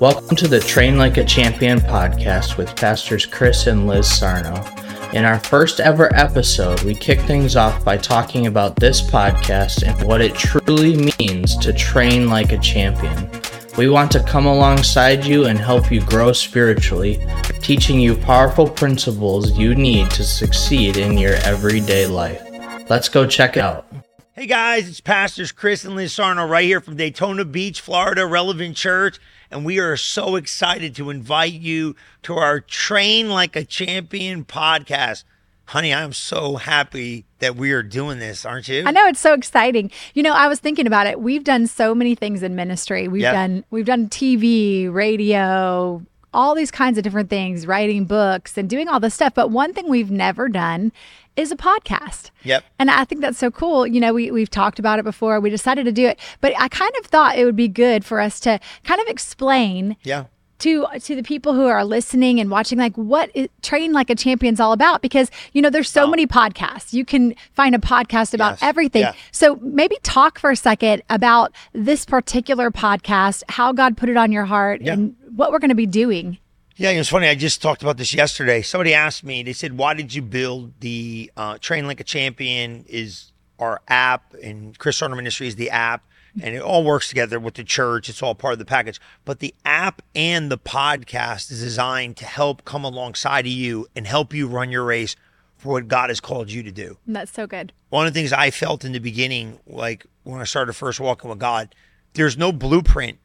Welcome to the Train Like a Champion podcast with Pastors Chris and Liz Sarno. In our first ever episode, we kick things off by talking about this podcast and what it truly means to train like a champion. We want to come alongside you and help you grow spiritually, teaching you powerful principles you need to succeed in your everyday life. Let's go check it out. Hey guys, it's Pastors Chris and Liz Sarno right here from Daytona Beach, Florida, Relevant Church. And we are so excited to invite you to our Train Like a Champion podcast. Honey, I'm so happy that we are doing this, aren't you? I know it's so exciting. You know, I was thinking about it. We've done so many things in ministry. We've Yeah. done we've done TV, radio, all these kinds of different things, writing books and doing all this stuff. But one thing we've never done is a podcast. Yep. And I think that's so cool. You know, we, we've talked about it before. We decided to do it. But I kind of thought it would be good for us to kind of explain Yeah. to to the people who are listening and watching like what is train like a champion's all about because you know there's so many podcasts you can find a podcast about Yes. everything Yeah. so maybe talk for a second about this particular podcast how god put it on your heart Yeah. and what we're going to be doing Yeah, it was funny. I just talked about this yesterday. Somebody asked me, they said, Why did you build the uh, Train Like a Champion? Is our app, and Chris Sarno Ministry is the app, and it all works together with the church. It's all part of the package. But the app and the podcast is designed to help come alongside of you and help you run your race for what God has called you to do that's so good one of the things I felt in the beginning, like when I started first walking with God, there's no blueprint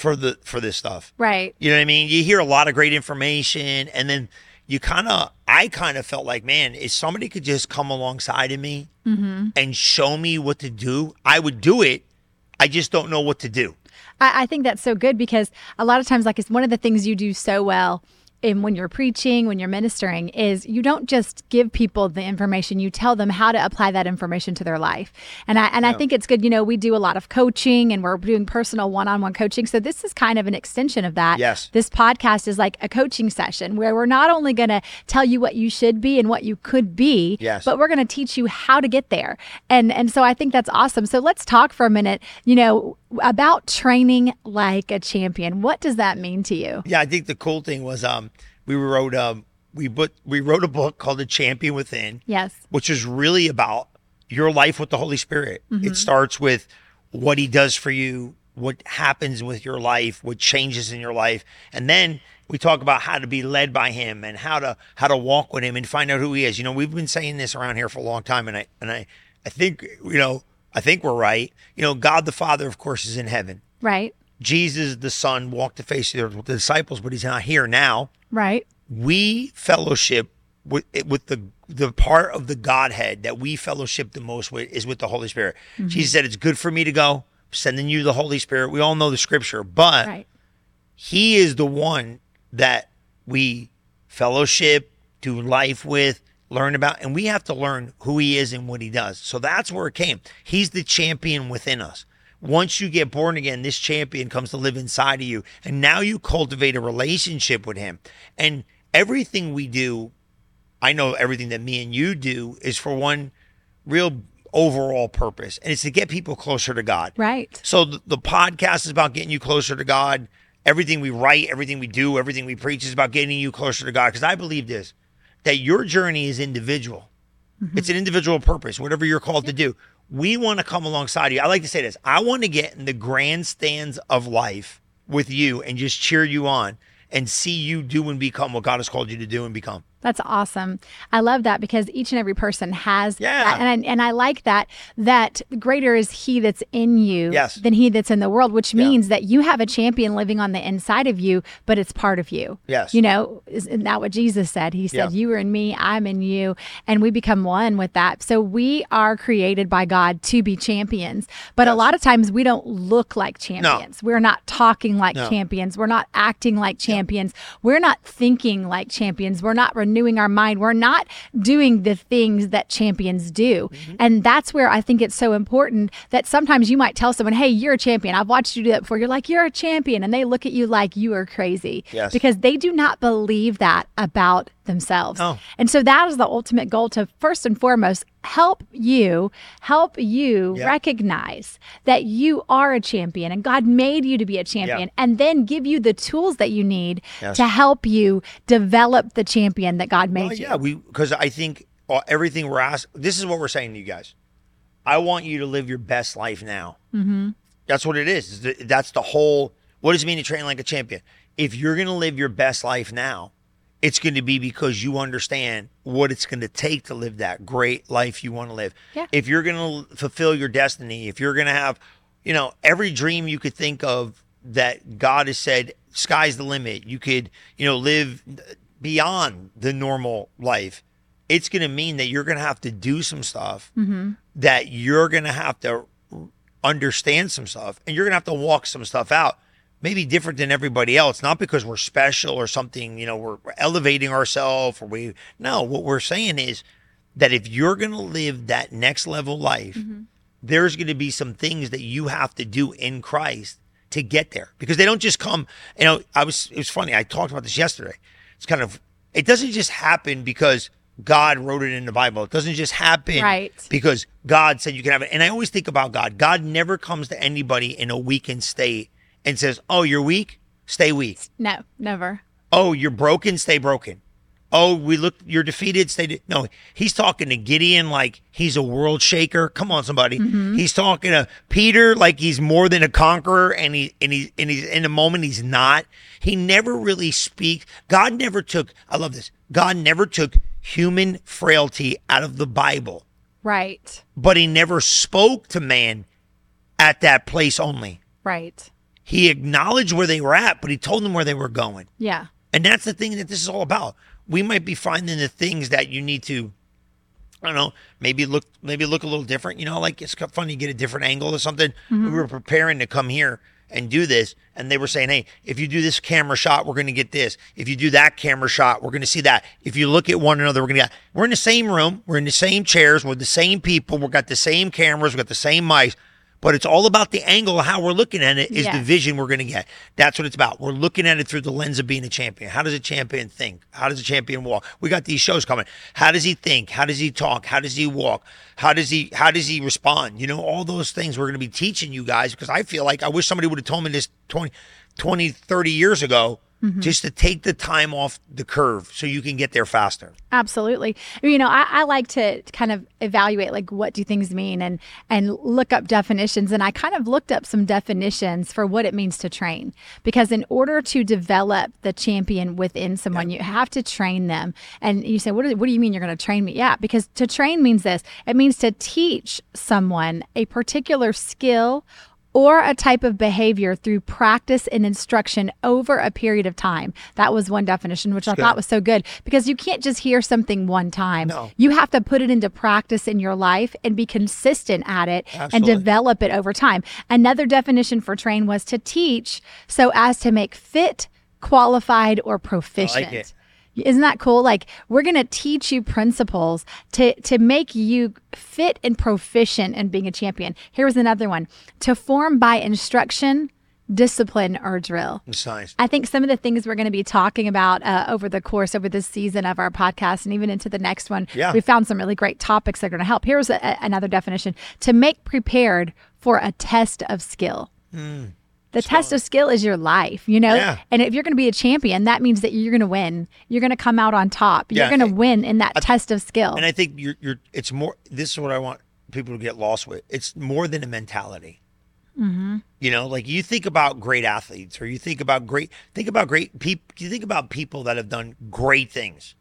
for the for this stuff. right You know what I mean? You hear a lot of great information, and then you kind of, I kind of felt like, man, if somebody could just come alongside of me mm-hmm. and show me what to do, I would do it. I just don't know what to do. I, I think that's so good because a lot of times, like it's one of the things you do so well. And when you're preaching, when you're ministering, is you don't just give people the information; you tell them how to apply that information to their life. And I and I think it's good. You know, we do a lot of coaching, and we're doing personal one-on-one coaching. So this is kind of an extension of that. Yes. This podcast is like a coaching session where we're not only going to tell you what you should be and what you could be, Yes. but we're going to teach you how to get there. And and so I think that's awesome. So let's talk for a minute, you know, about training like a champion. What does that mean to you? Yeah, I think the cool thing was, um, we wrote, um, we put, we wrote a book called The Champion Within. Yes. which is really about your life with the Holy Spirit. It starts with what He does for you, what happens with your life, what changes in your life, and then we talk about how to be led by Him and how to how to walk with Him and find out who He is. You know, we've been saying this around here for a long time, and I and I I think you know I think we're right. You know, God the Father, of course, is in heaven. Right. Jesus the Son walked the face of the earth with the disciples, but He's not here now Right. we fellowship with with the the part of the Godhead that we fellowship the most with is with the Holy Spirit. Mm-hmm. Jesus said, "It's good for me to go, I'm sending you the Holy Spirit." We all know the Scripture, but Right. He is the one that we fellowship, do life with, learn about, and we have to learn who He is and what He does. So that's where it came. He's the champion within us. Once you get born again, this champion comes to live inside of you. And now you cultivate a relationship with him. And everything we do, I know everything that me and you do is for one real overall purpose, and it's to get people closer to God. Right. So the, the podcast is about getting you closer to God. Everything we write, everything we do, everything we preach is about getting you closer to God. Because I believe this that your journey is individual. Mm-hmm. It's an individual purpose, whatever you're called to do. We want to come alongside you. I like to say this I want to get in the grandstands of life with you and just cheer you on and see you do and become what God has called you to do and become. That's awesome. I love that because each and every person has Yeah. that. And I, and I like that that greater is he that's in you Yes. than he that's in the world, which means that you have a champion living on the inside of you, but it's part of you. Yes. You know, isn't that what Jesus said? He said, Yeah. You are in me, I'm in you, and we become one with that. So we are created by God to be champions. But a lot of times we don't look like champions. We're not talking like champions. We're not acting like champions. We're not thinking like champions. We're not renewing our mind. We're not doing the things that champions do. Mm-hmm. And that's where I think it's so important that sometimes you might tell someone, hey, you're a champion. I've watched you do that before. You're like, you're a champion. And they look at you like you are crazy Yes. because they do not believe that about themselves. Oh. And so that is the ultimate goal to first and foremost help you, help you yeah. recognize that you are a champion and God made you to be a champion, yeah. and then give you the tools that you need yes. to help you develop the champion that God made well, you. Yeah, we because I think uh, everything we're asking This is what we're saying to you guys. I want you to live your best life now. Mm-hmm. That's what it is. That's the whole. What does it mean to train like a champion? If you're going to live your best life now, it's going to be because you understand what it's going to take to live that great life you want to live. Yeah. If you're going to fulfill your destiny, if you're going to have, you know, every dream you could think of that God has said, sky's the limit. You could, you know, live beyond the normal life. It's going to mean that you're going to have to do some stuff, mm-hmm. that you're going to have to understand some stuff, and you're going to have to walk some stuff out maybe different than everybody else, not because we're special or something, you know, we're, we're elevating ourselves or we, no, what we're saying is that if you're going to live that next level life, mm-hmm. there's going to be some things that you have to do in Christ to get there because they don't just come, you know, I was, it was funny. I talked about this yesterday. It's kind of, it doesn't just happen because God wrote it in the Bible. It doesn't just happen right. because God said you can have it. And I always think about God. God never comes to anybody in a weakened state and says, "Oh, you're weak. Stay weak." No, never. Oh, you're broken. Stay broken. Oh, we look. You're defeated. Stay. De-. No, he's talking to Gideon like he's a world shaker. Come on, somebody. Mm-hmm. He's talking to Peter like he's more than a conqueror, and he and he and he's in a moment he's not. He never really speaks. God never took. I love this. God never took human frailty out of the Bible. Right. But he never spoke to man at that place only. Right. He acknowledged where they were at, but he told them where they were going. Yeah. And that's the thing that this is all about. We might be finding the things that you need to I don't know, maybe look maybe look a little different. You know, like it's funny you get a different angle or something. Mm-hmm. We were preparing to come here and do this, and they were saying, "Hey, if you do this camera shot, we're going to get this. If you do that camera shot, we're going to see that. If you look at one another, we're going to get." We're in the same room, we're in the same chairs, we're the same people, we've got the same cameras, we've got the same mics, but it's all about the angle how we're looking at it is yes. the vision we're going to get. That's what it's about. We're looking at it through the lens of being a champion. How does a champion think? How does a champion walk? We got these shows coming. How does he think? How does he talk? How does he walk? How does he how does he respond? You know, all those things we're going to be teaching you guys because I feel like I wish somebody would have told me this 20 20 30 years ago mm-hmm. just to take the time off the curve so you can get there faster. Absolutely. You know, I, I, like to kind of evaluate like what do things mean and and look up definitions. And I kind of looked up some definitions for what it means to train. Because in order to develop the champion within someone, yeah. you have to train them. And you say, what do, what do you mean you're going to train me? Yeah, because to train means this. It means to teach someone a particular skill or a type of behavior through practice and instruction over a period of time. That was one definition, which That's I good. thought was so good because you can't just hear something one time. No. You have to put it into practice in your life and be consistent at it Absolutely. and develop it over time. Another definition for train was to teach so as to make fit, qualified, or proficient. Like isn't that cool? Like we're going to teach you principles to to make you fit and proficient in being a champion. Here was another one. To form by instruction, discipline or drill. Nice. I think some of the things we're going to be talking about uh, over the course over this season of our podcast and even into the next one, yeah. we found some really great topics that are going to help. Here's a, a, another definition: to make prepared for a test of skill. Mm. The test of skill is your life, you know? Yeah. And if you're going to be a champion, that means that you're going to win. You're going to come out on top. You're yeah, going to win in that I, test of skill. And I think you're, you're, it's more, this is what I want people to get lost with. It's more than a mentality. Mm-hmm. You know, like you think about great athletes or you think about great, think about great people, you think about people that have done great things.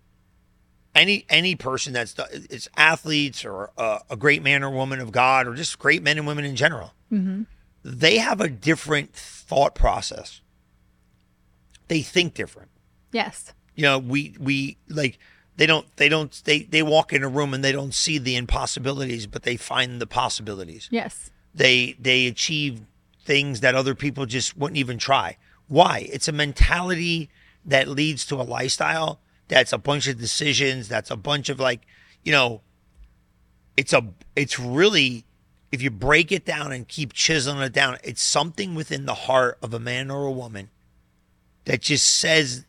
Any any person that's it's athletes or a, a great man or woman of God or just great men and women in general. Mm-hmm they have a different thought process. They think different. Yes. You know, we we like they don't they don't they they walk in a room and they don't see the impossibilities, but they find the possibilities. Yes. They they achieve things that other people just wouldn't even try. Why? It's a mentality that leads to a lifestyle that's a bunch of decisions, that's a bunch of like, you know, it's a it's really if you break it down and keep chiseling it down, it's something within the heart of a man or a woman that just says,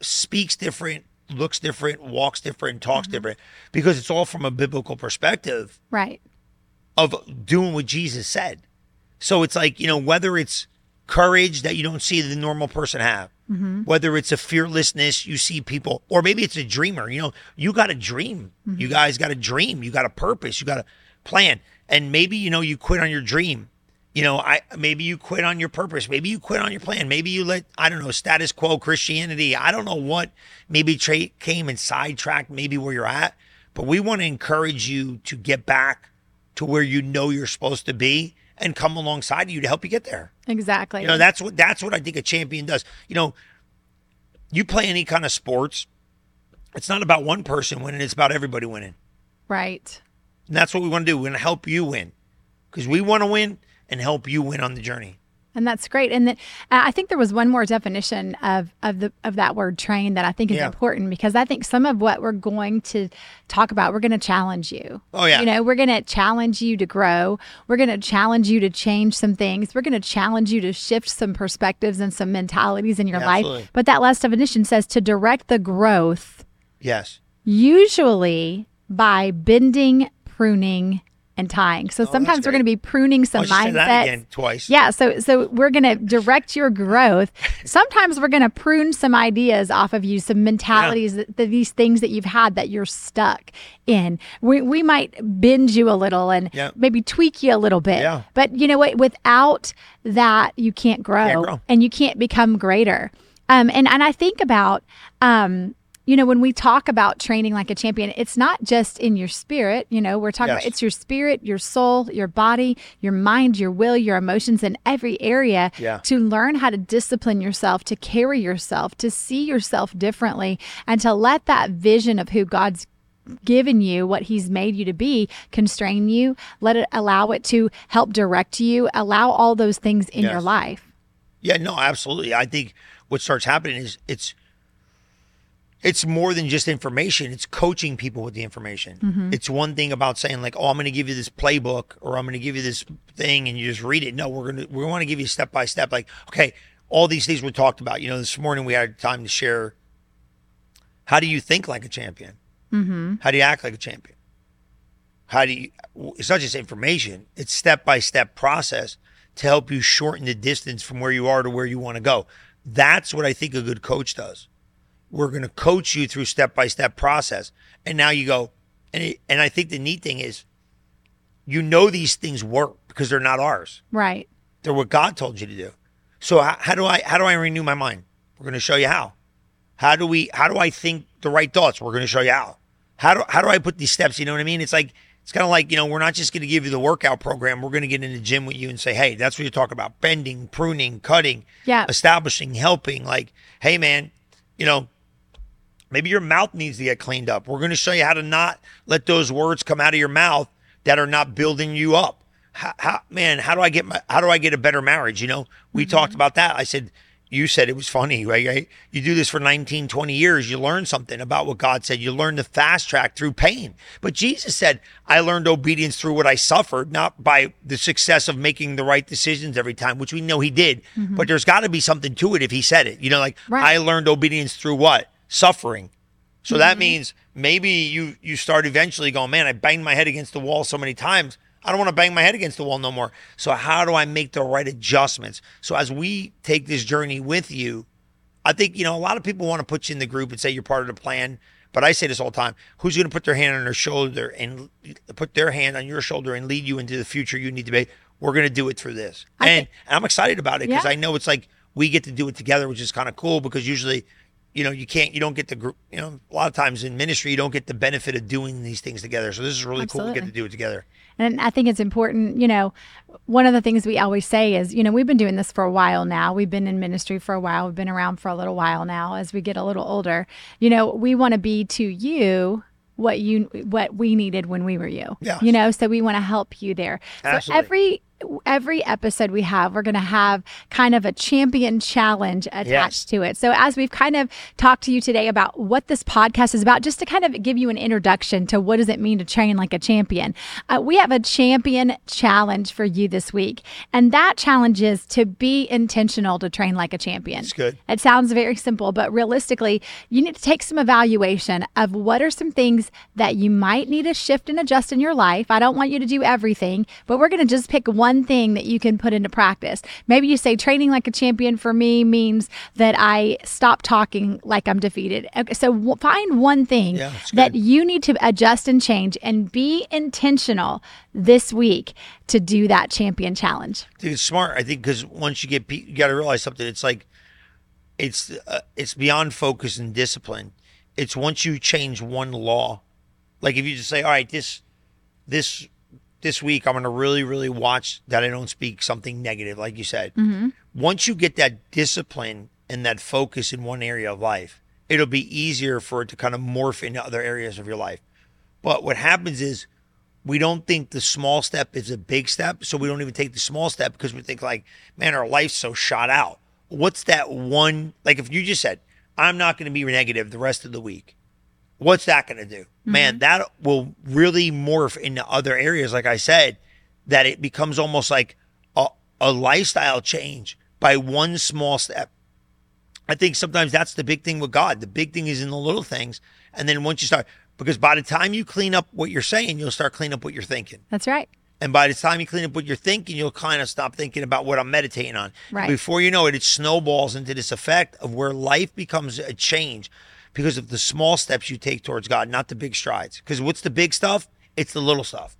speaks different, looks different, walks different, talks mm-hmm. different because it's all from a biblical perspective. Right. Of doing what Jesus said. So it's like, you know, whether it's courage that you don't see the normal person have, mm-hmm. whether it's a fearlessness you see people, or maybe it's a dreamer. You know, you got a dream. Mm-hmm. You guys got a dream. You got a purpose. You got a plan. And maybe, you know, you quit on your dream you know, I maybe you quit on your purpose, maybe you quit on your plan, maybe you let I don't know status quo Christianity. I don't know what maybe tra- came and sidetracked maybe where you're at, but we want to encourage you to get back to where you know you're supposed to be and come alongside you to help you get there. Exactly. You know, that's what that's what I think a champion does. You know, you play any kind of sports, it's not about one person winning, it's about everybody winning. Right. And that's what we want to do. We're going to help you win. Because we want to win and help you win on the journey. And that's great. And uh, I think there was one more definition of of the of that word train that I think is yeah. important because I think some of what we're going to talk about, we're going to challenge you. Oh yeah. You know, we're going to challenge you to grow. We're going to challenge you to change some things. We're going to challenge you to shift some perspectives and some mentalities in your yeah, life. Absolutely. But that last definition says to direct the growth. Yes. Usually by bending, pruning, and tying. So oh, sometimes we're going to be pruning some mindsets. twice. Yeah. So so we're going to direct your growth. sometimes we're going to prune some ideas off of you, some mentalities, yeah. that, these things that you've had that you're stuck in. We we might bend you a little and yeah. maybe tweak you a little bit. Yeah. But you know what? Without that, you can't grow, can't grow. and you can't become greater. Um, and and I think about um, you know, when we talk about training like a champion, it's not just in your spirit. You know, we're talking yes. about it's your spirit, your soul, your body, your mind, your will, your emotions in every area yeah. to learn how to discipline yourself, to carry yourself, to see yourself differently, and to let that vision of who God's given you what he's made you to be constrain you let it allow it to help direct you allow all those things in yes. your life yeah no absolutely i think what starts happening is it's it's more than just information. It's coaching people with the information. Mm-hmm. It's one thing about saying like, "Oh, I'm going to give you this playbook or I'm going to give you this thing and you just read it." No, we're going to we want to give you step by step like, "Okay, all these things we talked about. You know, this morning we had time to share how do you think like a champion? Mm-hmm. How do you act like a champion? How do you it's not just information, it's step by step process to help you shorten the distance from where you are to where you want to go. That's what I think a good coach does we're going to coach you through step by step process. And now you go, and it, and I think the neat thing is, you know these things work because they're not ours. Right. They're what God told you to do. So how, how do I how do I renew my mind? We're going to show you how. How do we how do I think the right thoughts? We're going to show you how. How do how do I put these steps? You know what I mean? It's like it's kind of like you know we're not just going to give you the workout program. We're going to get in the gym with you and say, hey, that's what you're talking about: bending, pruning, cutting, yeah, establishing, helping. Like, hey, man, you know Maybe your mouth needs to get cleaned up. We're going to show you how to not let those words come out of your mouth that are not building you up. How, how man, how do I get my, how do I get a better marriage? You know, we mm-hmm. talked about that. I said, you said it was funny, right? You do this for 19, 20 years. You learn something about what God said. You learn the fast track through pain. But Jesus said, I learned obedience through what I suffered, not by the success of making the right decisions every time, which we know he did. Mm-hmm. But there's got to be something to it if he said it. You know, like right. I learned obedience through what? Suffering. So mm-hmm. that means maybe you you start eventually going, man, I banged my head against the wall so many times. I don't want to bang my head against the wall no more. So how do I make the right adjustments? So as we take this journey with you, I think you know a lot of people want to put you in the group and say you're part of the plan. But I say this all the time: Who's going to put their hand on their shoulder and put their hand on your shoulder and lead you into the future you need to be? We're going to do it through this, and, and, I'm excited about it because yeah. I know it's like we get to do it together, which is kind of cool because usually you know, you can't, you don't get the, group, you know, a lot of times in ministry, you don't get the benefit of doing these things together. So this is really Absolutely. cool. We get to do it together. And I think it's important, you know, one of the things we always say is, you know, we've been doing this for a while now. We've been in ministry for a while. We've been around for a little while now as we get a little older. You know, we want to be to you what you what we needed when we were you. Yeah. You know, so we want to help you there. Absolutely. So every every episode we have, we're going to have kind of a champion challenge attached yes. to it. So, as we've kind of talked to you today about what this podcast is about, just to kind of give you an introduction to what does it mean to train like a champion, uh, we have a champion challenge for you this week. And that challenge is to be intentional to train like a champion. It's good. It sounds very simple, but realistically, you need to take some evaluation of what are some things that you might need to shift and adjust in your life. I don't want you to do everything, but we're going to just pick one thing that you can put into practice. Maybe you say training like a champion for me means that I stop talking like I'm defeated. Okay, so w- find one thing yeah, that you need to adjust and change and be intentional this week to do that champion challenge. Dude, it's smart. I think because once you get, you got to realize something. It's like, it's uh, it's beyond focus and discipline. It's once you change one law, like if you just say, all right, this this this week I'm going to really really watch that I don't speak something negative, like you said. Mm-hmm. Once you get that discipline and that focus in one area of life, it'll be easier for it to kind of morph into other areas of your life. But what happens is we don't think the small step is a big step, so we don't even take the small step because we think like, man, our life's so shot out. What's that one? Like if you just said, I'm not going to be negative the rest of the week. What's that going to do? Mm-hmm. Man, that will really morph into other areas. Like I said, that it becomes almost like a, a lifestyle change by one small step. I think sometimes that's the big thing with God. The big thing is in the little things. And then once you start, because by the time you clean up what you're saying, you'll start cleaning up what you're thinking. That's right. And by the time you clean up what you're thinking, you'll kind of stop thinking about what I'm meditating on. Right. Before you know it, it snowballs into this effect of where life becomes a change because of the small steps you take towards God, not the big strides. Because what's the big stuff? It's the little stuff.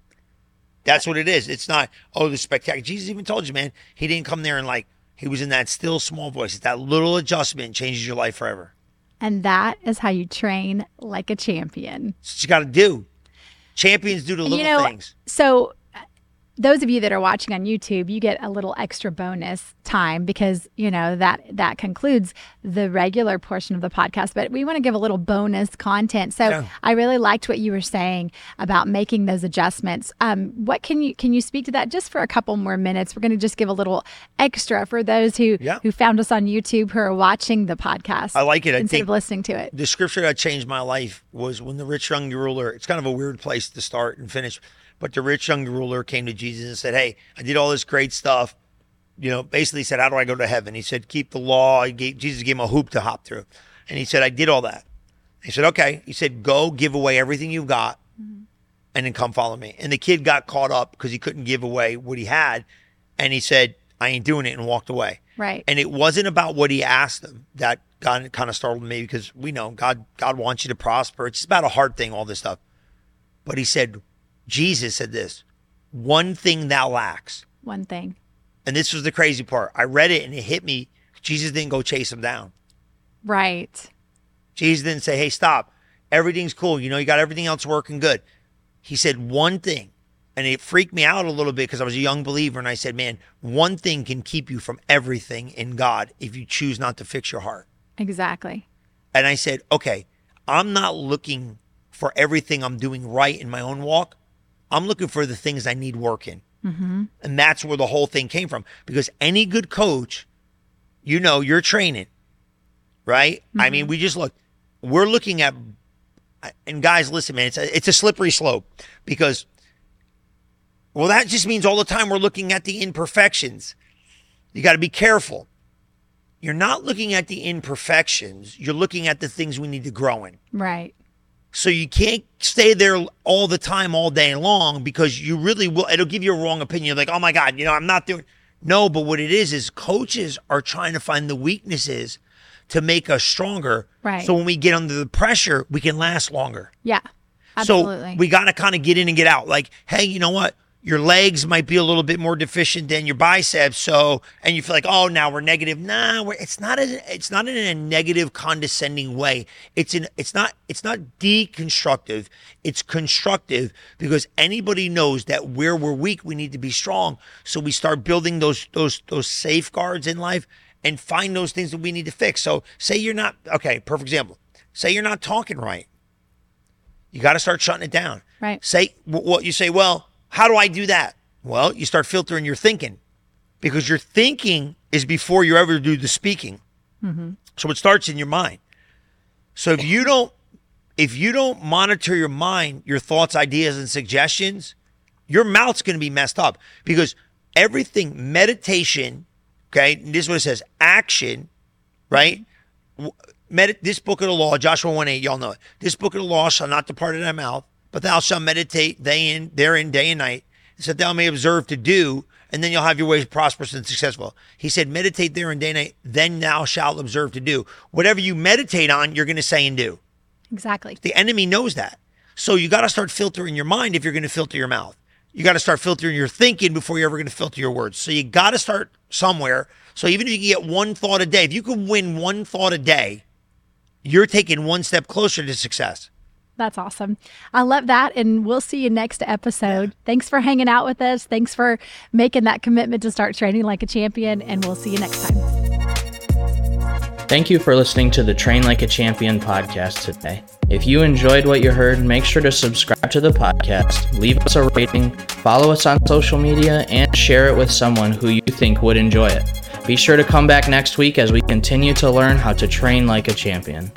That's what it is. It's not, oh, the spectacular. Jesus even told you, man, he didn't come there and like, he was in that still small voice. It's that little adjustment changes your life forever. And that is how you train like a champion. That's what you got to do. Champions do the little you know, things. So those of you that are watching on YouTube, you get a little extra bonus time because, you know, that that concludes the regular portion of the podcast, but we want to give a little bonus content. So, yeah. I really liked what you were saying about making those adjustments. Um, what can you can you speak to that just for a couple more minutes? We're going to just give a little extra for those who yeah. who found us on YouTube who are watching the podcast. I like it. Instead I think of listening to it. The scripture that changed my life was when the rich young ruler. It's kind of a weird place to start and finish but the rich young ruler came to Jesus and said, Hey, I did all this great stuff. You know, basically said, How do I go to heaven? He said, Keep the law. Gave, Jesus gave him a hoop to hop through. And he said, I did all that. He said, Okay. He said, Go give away everything you've got mm-hmm. and then come follow me. And the kid got caught up because he couldn't give away what he had. And he said, I ain't doing it and walked away. Right. And it wasn't about what he asked him that got kind of startled me because we know God God wants you to prosper. It's about a hard thing, all this stuff. But he said, Jesus said this one thing thou lacks. One thing. And this was the crazy part. I read it and it hit me. Jesus didn't go chase him down. Right. Jesus didn't say, hey, stop. Everything's cool. You know, you got everything else working good. He said one thing. And it freaked me out a little bit because I was a young believer. And I said, man, one thing can keep you from everything in God if you choose not to fix your heart. Exactly. And I said, okay, I'm not looking for everything I'm doing right in my own walk. I'm looking for the things I need working. Mm-hmm. And that's where the whole thing came from. Because any good coach, you know, you're training, right? Mm-hmm. I mean, mm-hmm. we just look, we're looking at, and guys, listen, man, it's a, it's a slippery slope because, well, that just means all the time we're looking at the imperfections. You got to be careful. You're not looking at the imperfections, you're looking at the things we need to grow in. Right. So you can't stay there all the time, all day long, because you really will. It'll give you a wrong opinion. Like, oh my God, you know, I'm not doing. No, but what it is is coaches are trying to find the weaknesses to make us stronger. Right. So when we get under the pressure, we can last longer. Yeah. Absolutely. So we got to kind of get in and get out. Like, hey, you know what? Your legs might be a little bit more deficient than your biceps. So, and you feel like, oh, now we're negative. Nah, we're, it's not. A, it's not in a negative, condescending way. It's in. It's not. It's not deconstructive. It's constructive because anybody knows that where we're weak, we need to be strong. So we start building those those those safeguards in life and find those things that we need to fix. So, say you're not okay. Perfect example. Say you're not talking right. You got to start shutting it down. Right. Say what you say. Well how do I do that? Well, you start filtering your thinking because your thinking is before you ever do the speaking. Mm-hmm. So it starts in your mind. So if you don't if you don't monitor your mind, your thoughts, ideas, and suggestions, your mouth's going to be messed up because everything meditation, okay, this is what it says, action, right? Medit- this book of the law, Joshua 1 8, y'all know it. This book of the law shall not depart out of thy mouth, but thou shalt meditate day in, therein, day and night, so that thou may observe to do, and then you'll have your ways prosperous and successful. He said, meditate there and day and night, then thou shalt observe to do. Whatever you meditate on, you're going to say and do. Exactly. The enemy knows that. So you got to start filtering your mind if you're going to filter your mouth. You got to start filtering your thinking before you're ever going to filter your words. So you got to start somewhere. So even if you can get one thought a day, if you can win one thought a day, you're taking one step closer to success. That's awesome. I love that. And we'll see you next episode. Yeah. Thanks for hanging out with us. Thanks for making that commitment to start training like a champion. And we'll see you next time. Thank you for listening to the Train Like a Champion podcast today. If you enjoyed what you heard, make sure to subscribe to the podcast, leave us a rating, follow us on social media, and share it with someone who you think would enjoy it. Be sure to come back next week as we continue to learn how to train like a champion.